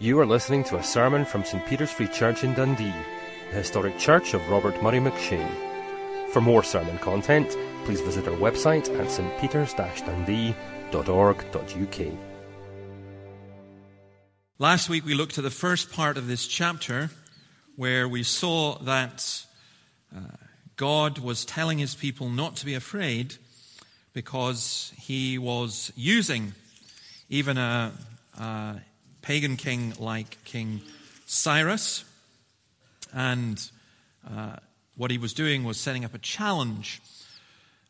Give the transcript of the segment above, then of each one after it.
You are listening to a sermon from St. Peter's Free Church in Dundee, the historic church of Robert Murray McCheyne. For more sermon content, please visit our website at stpeters-dundee.org.uk. Last week we looked at the first part of this chapter where we saw that uh, God was telling his people not to be afraid because he was using even a, a pagan king like King Cyrus. And uh, what he was doing was setting up a challenge.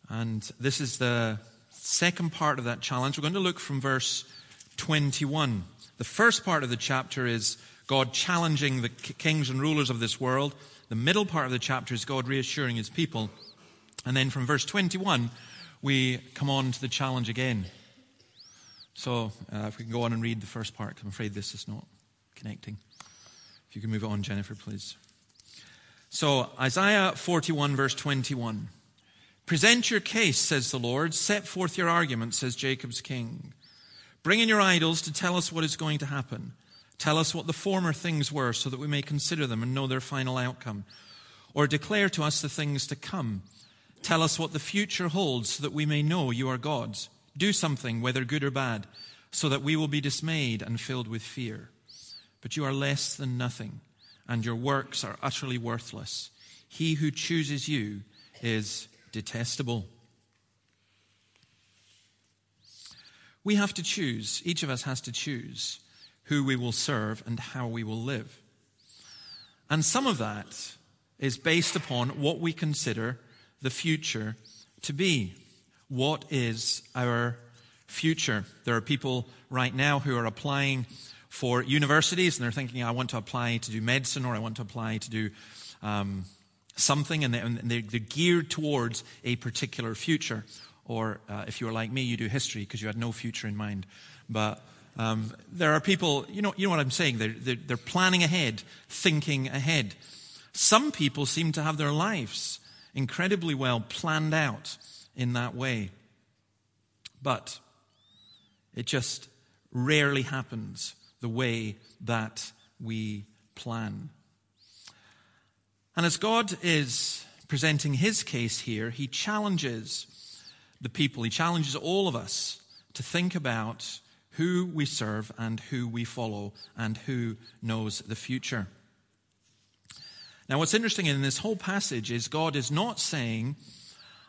And this is the second part of that challenge. We're going to look from verse 21. The first part of the chapter is God challenging the kings and rulers of this world. The middle part of the chapter is God reassuring his people. And then from verse 21, we come on to the challenge again. So uh, if we can go on and read the first part, I'm afraid this is not connecting. If you can move on, Jennifer, please. So, Isaiah 41, verse 21. Present your case, says the Lord. Set forth your argument, says Jacob's king. Bring in your idols to tell us what is going to happen. Tell us what the former things were so that we may consider them and know their final outcome. Or declare to us the things to come. Tell us what the future holds so that we may know you are gods. Do something, whether good or bad, so that we will be dismayed and filled with fear. But you are less than nothing, and your works are utterly worthless. He who chooses you is detestable. We have to choose, each of us has to choose who we will serve and how we will live. And some of that is based upon what we consider the future to be. What is our future? There are people right now who are applying for universities and they're thinking, I want to apply to do medicine or I want to apply to do um, something, and they're, geared towards a particular future. Or uh, if you're like me, you do history because you had no future in mind. But um, there are people, you know, you know what I'm saying? They're, they're, they're planning ahead, thinking ahead. Some people seem to have their lives incredibly well planned out in that way. But it just rarely happens the way that we plan. And as God is presenting his case here, he challenges the people, he challenges all of us to think about who we serve and who we follow and who knows the future. Now, what's interesting in this whole passage is God is not saying,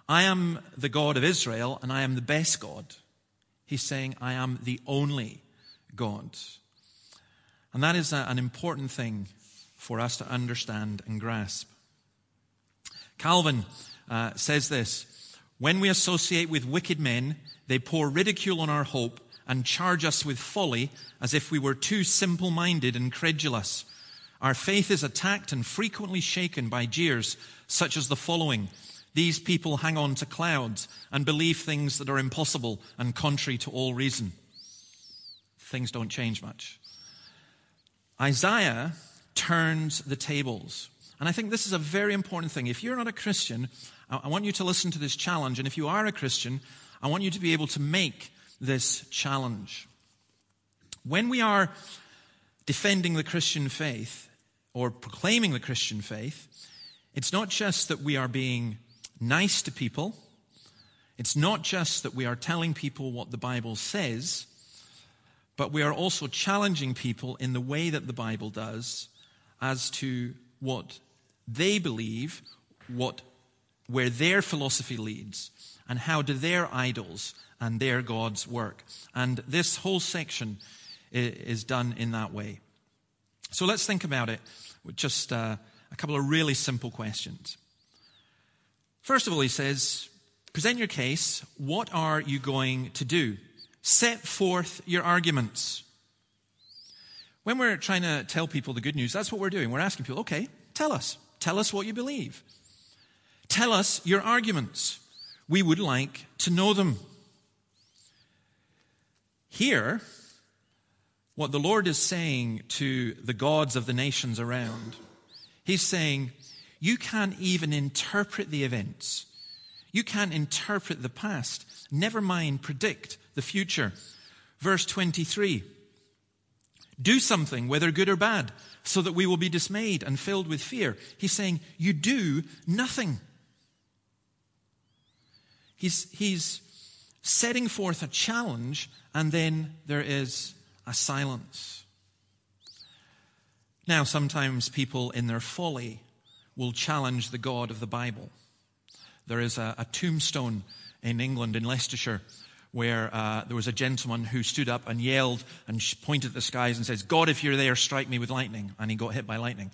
I am the God of Israel and I am the best God. He's saying, I am the only God. And that is an important thing for us to understand and grasp. Calvin uh, says this When we associate with wicked men, they pour ridicule on our hope and charge us with folly as if we were too simple minded and credulous. Our faith is attacked and frequently shaken by jeers such as the following these people hang on to clouds and believe things that are impossible and contrary to all reason. Things don't change much. Isaiah turns the tables. And I think this is a very important thing. If you're not a Christian, I want you to listen to this challenge. And if you are a Christian, I want you to be able to make this challenge. When we are defending the Christian faith or proclaiming the Christian faith, it's not just that we are being nice to people. It's not just that we are telling people what the Bible says, but we are also challenging people in the way that the Bible does as to what they believe, what, where their philosophy leads, and how do their idols and their gods work. And this whole section is done in that way. So let's think about it with just uh, a couple of really simple questions. First of all, he says, present your case. What are you going to do? Set forth your arguments. When we're trying to tell people the good news, that's what we're doing. We're asking people, okay, tell us. Tell us what you believe. Tell us your arguments. We would like to know them. Here, what the Lord is saying to the gods of the nations around, He's saying, you can't even interpret the events. You can't interpret the past. Never mind predict the future. Verse 23 Do something, whether good or bad, so that we will be dismayed and filled with fear. He's saying, You do nothing. He's, he's setting forth a challenge, and then there is a silence. Now, sometimes people in their folly will challenge the God of the Bible. There is a, a tombstone in England, in Leicestershire, where uh, there was a gentleman who stood up and yelled and pointed at the skies and says, God, if you're there, strike me with lightning. And he got hit by lightning.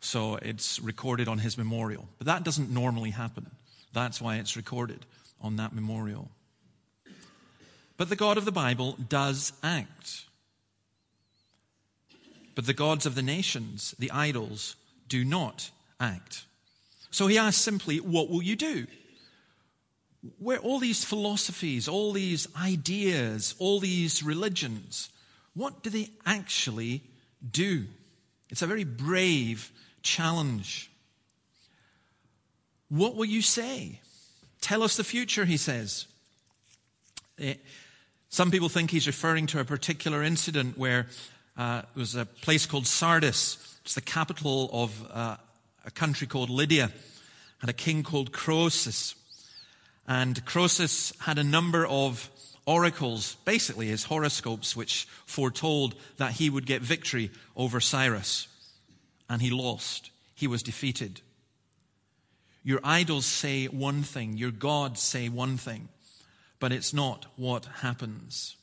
So it's recorded on his memorial. But that doesn't normally happen. That's why it's recorded on that memorial. But the God of the Bible does act. But the gods of the nations, the idols, do not act. So he asks simply, What will you do? Where all these philosophies, all these ideas, all these religions, what do they actually do? It's a very brave challenge. What will you say? Tell us the future, he says. Eh, some people think he's referring to a particular incident where uh, there was a place called Sardis. It's the capital of uh, a country called Lydia, had a king called Croesus. And Croesus had a number of oracles, basically his horoscopes, which foretold that he would get victory over Cyrus. And he lost. He was defeated. Your idols say one thing, your gods say one thing, but it's not what happens.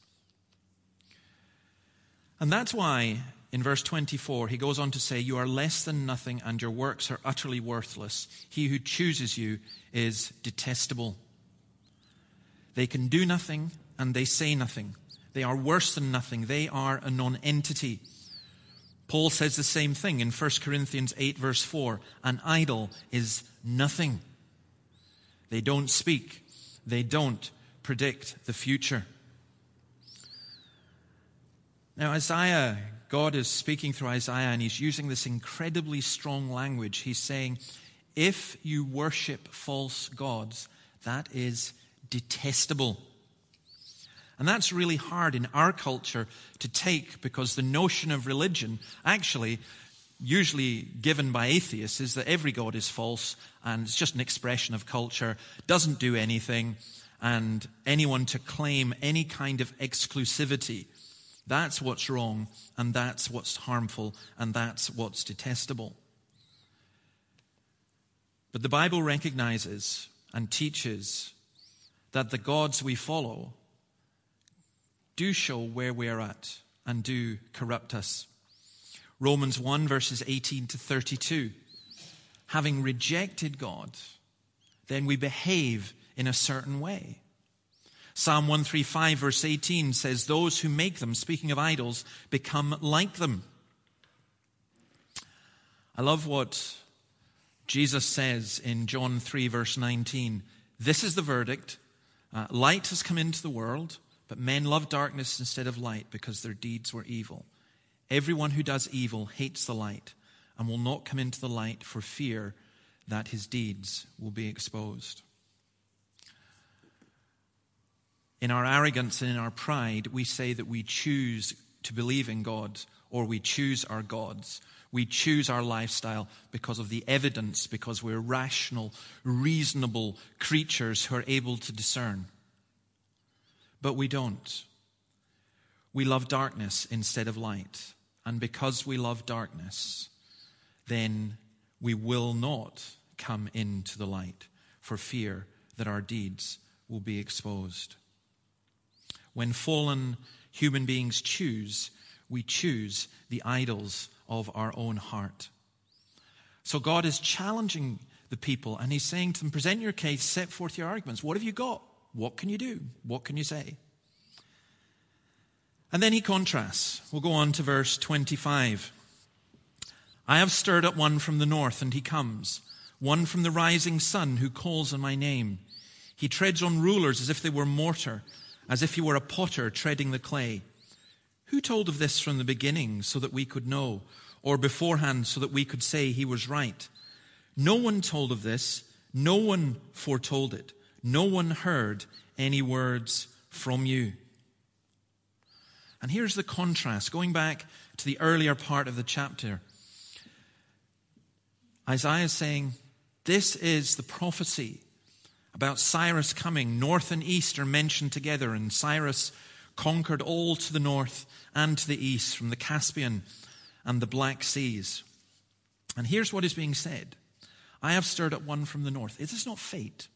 And that's why in verse 24 he goes on to say, You are less than nothing and your works are utterly worthless. He who chooses you is detestable. They can do nothing and they say nothing. They are worse than nothing. They are a non-entity. Paul says the same thing in 1 Corinthians 8, verse 4. An idol is nothing. They don't speak. They don't predict the future. Now, Isaiah, God is speaking through Isaiah, and he's using this incredibly strong language. He's saying, If you worship false gods, that is detestable. And that's really hard in our culture to take because the notion of religion, actually, usually given by atheists, is that every God is false and it's just an expression of culture, doesn't do anything, and anyone to claim any kind of exclusivity that's what's wrong, and that's what's harmful, and that's what's detestable. But the Bible recognizes and teaches that the gods we follow do show where we're at and do corrupt us. Romans 1, verses 18 to 32. Having rejected God, then we behave in a certain way. Psalm 135, verse 18 says, Those who make them, speaking of idols, become like them. I love what Jesus says in John 3, verse 19. This is the verdict. Uh, light has come into the world, but men love darkness instead of light because their deeds were evil. Everyone who does evil hates the light and will not come into the light for fear that his deeds will be exposed. In our arrogance and in our pride, we say that we choose to believe in God or we choose our gods. We choose our lifestyle because of the evidence, because we're rational, reasonable creatures who are able to discern. But we don't. We love darkness instead of light. And because we love darkness, then we will not come into the light for fear that our deeds will be exposed. When fallen human beings choose, we choose the idols of our own heart. So God is challenging the people and he's saying to them, present your case, set forth your arguments. What have you got? What can you do? What can you say? And then he contrasts. We'll go on to verse 25. I have stirred up one from the north, and he comes, one from the rising sun who calls on my name. He treads on rulers as if they were mortar as if he were a potter treading the clay. Who told of this from the beginning so that we could know, or beforehand so that we could say he was right? No one told of this, no one foretold it, no one heard any words from you. And here's the contrast, going back to the earlier part of the chapter. Isaiah is saying, This is the prophecy about Cyrus coming. North and east are mentioned together, and Cyrus conquered all to the north and to the east, from the Caspian and the Black Seas. And here's what is being said I have stirred up one from the north. Is this not fate?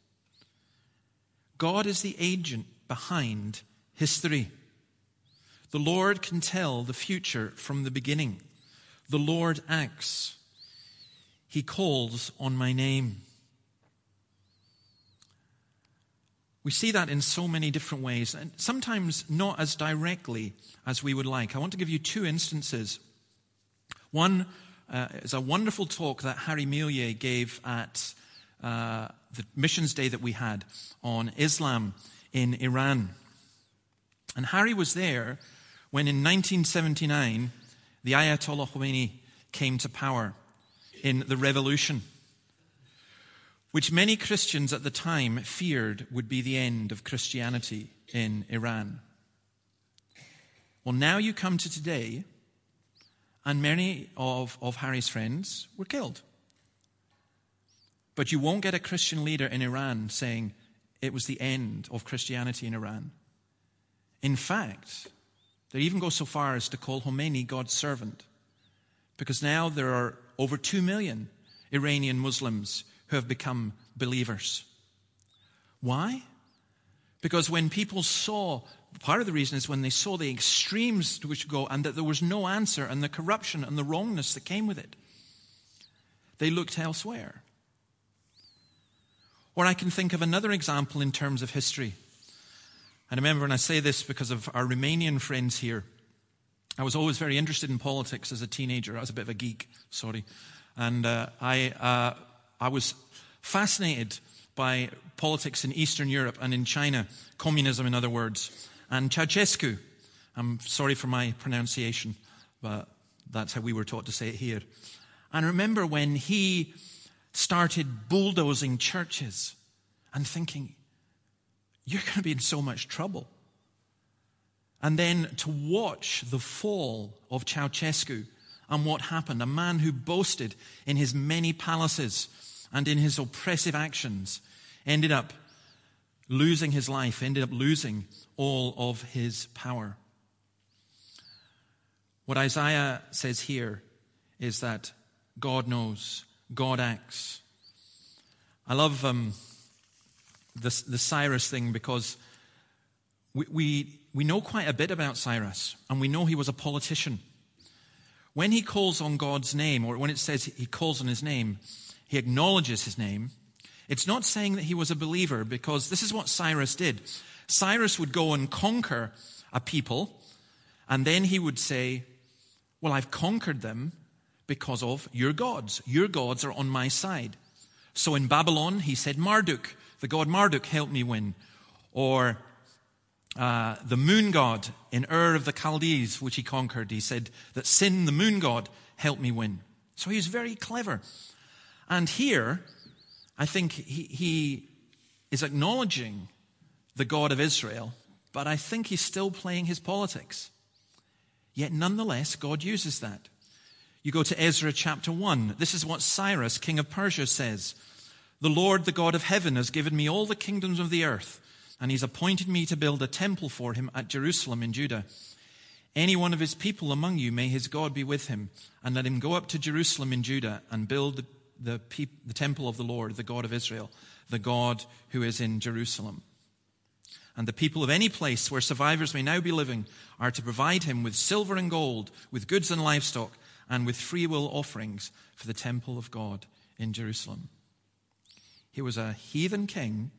God is the agent behind history. The Lord can tell the future from the beginning. The Lord acts. He calls on my name. We see that in so many different ways, and sometimes not as directly as we would like. I want to give you two instances. One uh, is a wonderful talk that Harry Millier gave at uh, the missions day that we had on Islam in Iran. And Harry was there when in 1979 the Ayatollah Khomeini came to power in the revolution which many Christians at the time feared would be the end of Christianity in Iran. Well, now you come to today, and many of, of Harry's friends were killed. But you won't get a Christian leader in Iran saying it was the end of Christianity in Iran. In fact, they even go so far as to call Khomeini God's servant. Because now there are over 2 million Iranian Muslims who have become believers. Why? Because when people saw, part of the reason is when they saw the extremes to which go and that there was no answer and the corruption and the wrongness that came with it, they looked elsewhere. Or I can think of another example in terms of history. And I remember, and I say this because of our Romanian friends here, I was always very interested in politics as a teenager. I was a bit of a geek, sorry. And uh, I, uh, I was fascinated by politics in Eastern Europe and in China, communism, in other words. And Ceausescu, I'm sorry for my pronunciation, but that's how we were taught to say it here. And remember when he started bulldozing churches and thinking, you're going to be in so much trouble. And then to watch the fall of Ceausescu and what happened, a man who boasted in his many palaces and in his oppressive actions ended up losing his life, ended up losing all of his power. What Isaiah says here is that God knows, God acts. I love um, the, the Cyrus thing because we, we, we know quite a bit about Cyrus, and we know he was a politician. When he calls on God's name, or when it says he calls on his name, he acknowledges his name. It's not saying that he was a believer because this is what Cyrus did. Cyrus would go and conquer a people, and then he would say, Well, I've conquered them because of your gods. Your gods are on my side. So in Babylon, he said, Marduk, the god Marduk, helped me win. Or uh, the moon god in Ur of the Chaldees, which he conquered, he said that Sin, the moon god, helped me win. So he was very clever. And here, I think he, he is acknowledging the God of Israel, but I think he's still playing his politics. Yet nonetheless, God uses that. You go to Ezra chapter 1. This is what Cyrus, king of Persia, says The Lord, the God of heaven, has given me all the kingdoms of the earth, and he's appointed me to build a temple for him at Jerusalem in Judah. Any one of his people among you, may his God be with him, and let him go up to Jerusalem in Judah and build the the, the temple of the Lord, the God of Israel, the God who is in Jerusalem. And the people of any place where survivors may now be living are to provide him with silver and gold, with goods and livestock, and with free will offerings for the temple of God in Jerusalem. He was a heathen king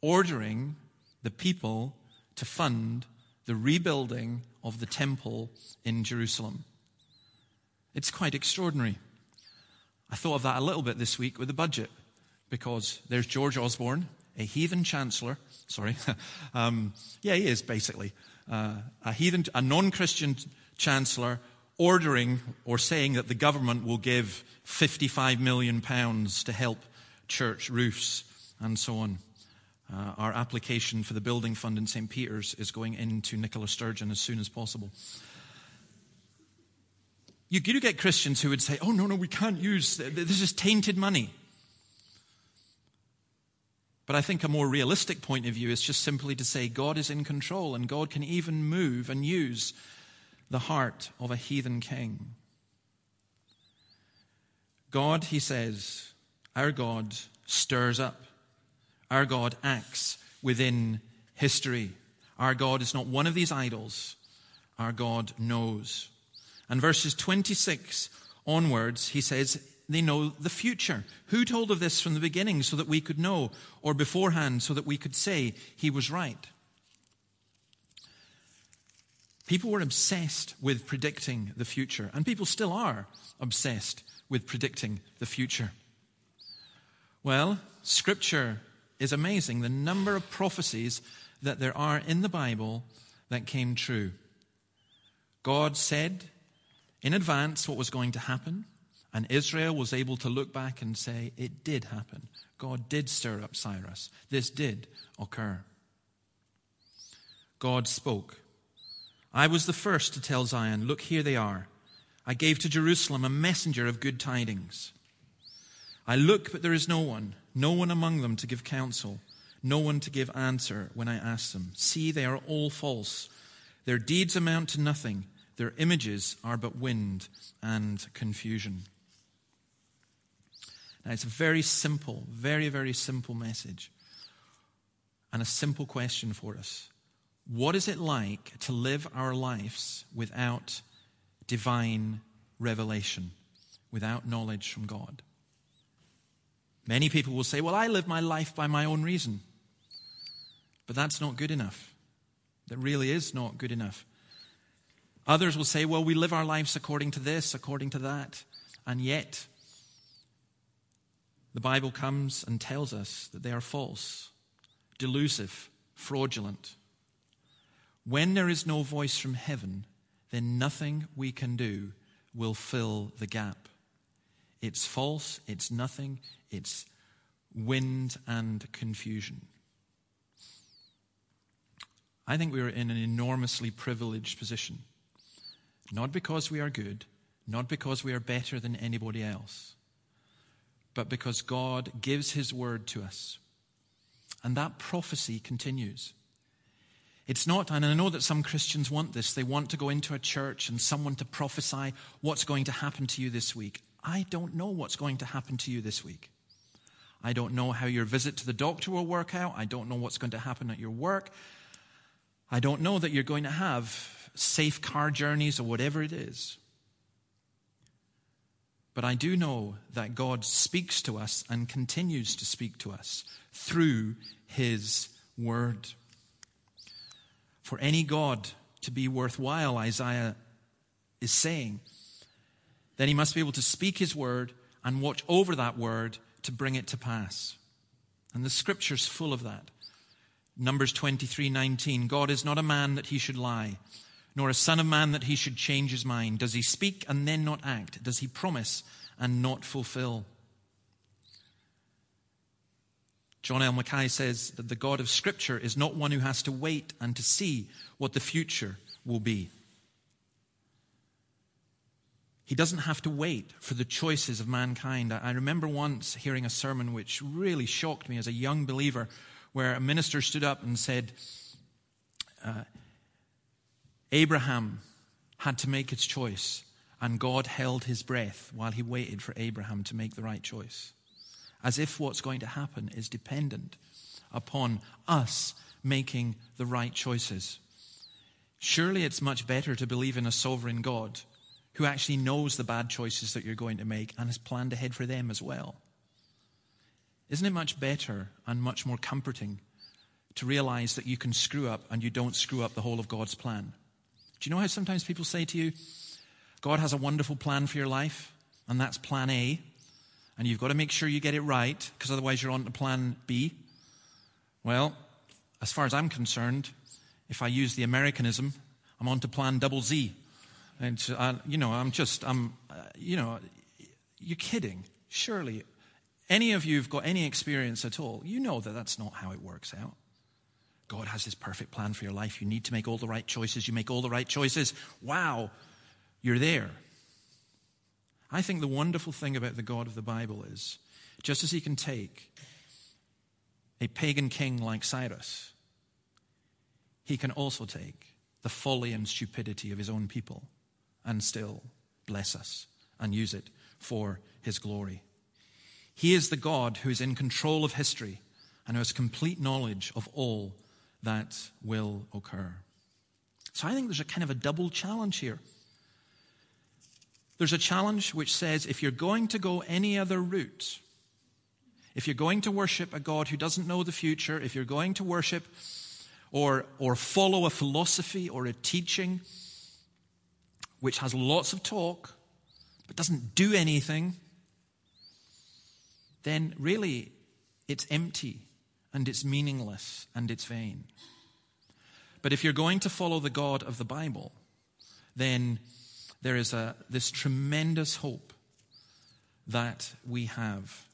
ordering the people to fund the rebuilding of the temple in Jerusalem. It's quite extraordinary. I thought of that a little bit this week with the budget because there's George Osborne, a heathen chancellor. Sorry. um, yeah, he is basically. Uh, a heathen, a non Christian chancellor ordering or saying that the government will give 55 million pounds to help church roofs and so on. Uh, our application for the building fund in St. Peter's is going into Nicola Sturgeon as soon as possible. You do get Christians who would say, oh, no, no, we can't use, this is tainted money. But I think a more realistic point of view is just simply to say God is in control and God can even move and use the heart of a heathen king. God, he says, our God stirs up. Our God acts within history. Our God is not one of these idols. Our God knows. And verses 26 onwards, he says, they know the future. Who told of this from the beginning so that we could know, or beforehand so that we could say he was right? People were obsessed with predicting the future, and people still are obsessed with predicting the future. Well, Scripture is amazing. The number of prophecies that there are in the Bible that came true. God said in advance what was going to happen, and Israel was able to look back and say, It did happen. God did stir up Cyrus. This did occur. God spoke. I was the first to tell Zion, Look, here they are. I gave to Jerusalem a messenger of good tidings. I look, but there is no one, no one among them to give counsel, no one to give answer when I ask them. See, they are all false. Their deeds amount to nothing, their images are but wind and confusion. Now, it's a very simple, very, very simple message and a simple question for us. What is it like to live our lives without divine revelation, without knowledge from God? Many people will say, Well, I live my life by my own reason. But that's not good enough. That really is not good enough. Others will say, Well, we live our lives according to this, according to that. And yet, the Bible comes and tells us that they are false, delusive, fraudulent. When there is no voice from heaven, then nothing we can do will fill the gap. It's false, it's nothing, it's wind and confusion. I think we are in an enormously privileged position. Not because we are good, not because we are better than anybody else, but because God gives His word to us. And that prophecy continues. It's not, and I know that some Christians want this, they want to go into a church and someone to prophesy what's going to happen to you this week. I don't know what's going to happen to you this week. I don't know how your visit to the doctor will work out. I don't know what's going to happen at your work. I don't know that you're going to have safe car journeys or whatever it is. But I do know that God speaks to us and continues to speak to us through His Word. For any God to be worthwhile, Isaiah is saying, then he must be able to speak his word and watch over that word to bring it to pass. And the scripture's full of that. Numbers 23:19 God is not a man that he should lie, nor a son of man that he should change his mind. Does he speak and then not act? Does he promise and not fulfill? John L. Mackay says that the God of Scripture is not one who has to wait and to see what the future will be. He doesn't have to wait for the choices of mankind. I remember once hearing a sermon which really shocked me as a young believer, where a minister stood up and said, uh, Abraham had to make his choice, and God held his breath while he waited for Abraham to make the right choice. As if what's going to happen is dependent upon us making the right choices. Surely it's much better to believe in a sovereign God who actually knows the bad choices that you're going to make and has planned ahead for them as well. Isn't it much better and much more comforting to realize that you can screw up and you don't screw up the whole of God's plan? Do you know how sometimes people say to you, God has a wonderful plan for your life, and that's plan A, and you've got to make sure you get it right, because otherwise you're on to plan B? Well, as far as I'm concerned, if I use the Americanism, I'm on to plan double Z. And, uh, you know, I'm just, I'm, uh, you know, you're kidding. Surely any of you who've got any experience at all, you know that that's not how it works out. God has this perfect plan for your life. You need to make all the right choices. You make all the right choices. Wow, you're there. I think the wonderful thing about the God of the Bible is just as he can take a pagan king like Cyrus, he can also take the folly and stupidity of his own people and still bless us and use it for his glory. He is the God who is in control of history and who has complete knowledge of all that will occur. So I think there's a kind of a double challenge here. There's a challenge which says if you're going to go any other route, if you're going to worship a God who doesn't know the future, if you're going to worship or, or follow a philosophy or a teaching which has lots of talk but doesn't do anything, then really it's empty and it's meaningless and it's vain. But if you're going to follow the God of the Bible, then there is a, this tremendous hope that we have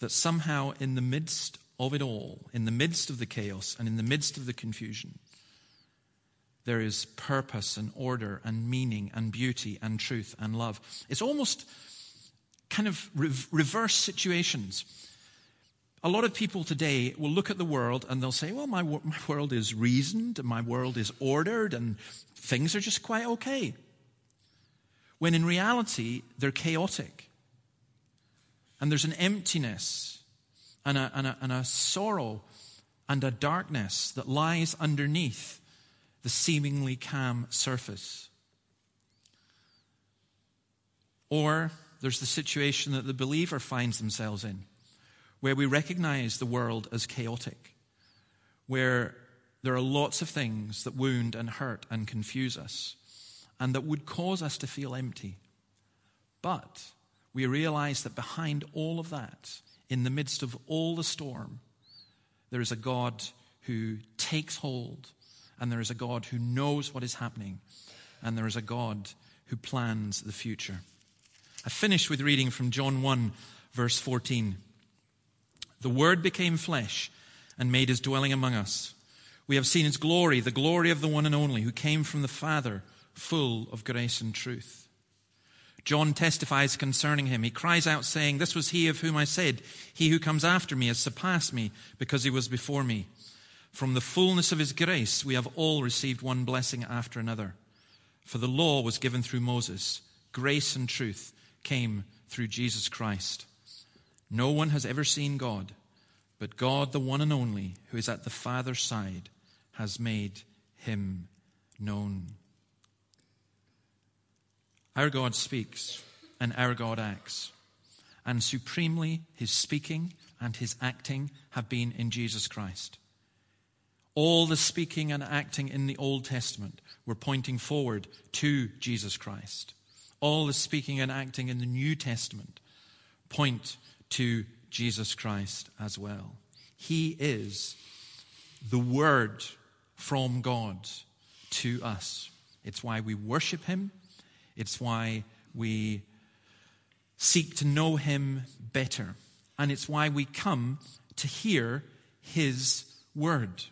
that somehow in the midst of it all, in the midst of the chaos and in the midst of the confusion, there is purpose and order and meaning and beauty and truth and love. It's almost kind of re- reverse situations. A lot of people today will look at the world and they'll say, Well, my, my world is reasoned and my world is ordered and things are just quite okay. When in reality, they're chaotic. And there's an emptiness and a, and a, and a sorrow and a darkness that lies underneath the seemingly calm surface. Or there's the situation that the believer finds themselves in, where we recognize the world as chaotic, where there are lots of things that wound and hurt and confuse us, and that would cause us to feel empty. But we realize that behind all of that in the midst of all the storm, there is a God who takes hold, and there is a God who knows what is happening, and there is a God who plans the future. I finish with reading from John 1, verse 14. The Word became flesh and made his dwelling among us. We have seen his glory, the glory of the one and only, who came from the Father, full of grace and truth. John testifies concerning him. He cries out, saying, This was he of whom I said, He who comes after me has surpassed me, because he was before me. From the fullness of his grace, we have all received one blessing after another. For the law was given through Moses, grace and truth came through Jesus Christ. No one has ever seen God, but God, the one and only, who is at the Father's side, has made him known. Our God speaks and our God acts. And supremely, his speaking and his acting have been in Jesus Christ. All the speaking and acting in the Old Testament were pointing forward to Jesus Christ. All the speaking and acting in the New Testament point to Jesus Christ as well. He is the Word from God to us. It's why we worship Him. It's why we seek to know Him better. And it's why we come to hear His word.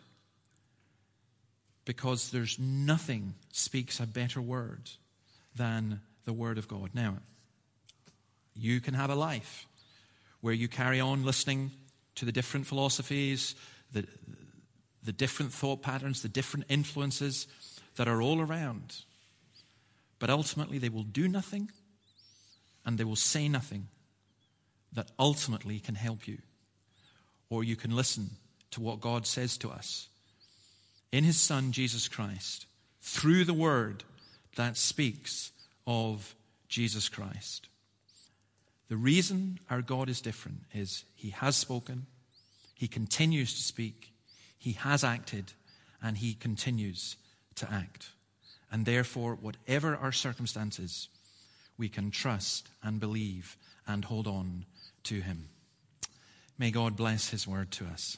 Because there's nothing speaks a better word than the word of God. Now, you can have a life where you carry on listening to the different philosophies, the, the different thought patterns, the different influences that are all around. But ultimately, they will do nothing and they will say nothing that ultimately can help you. Or you can listen to what God says to us in His Son, Jesus Christ, through the Word that speaks of Jesus Christ. The reason our God is different is He has spoken, He continues to speak, He has acted, and He continues to act. And therefore, whatever our circumstances, we can trust and believe and hold on to Him. May God bless His word to us.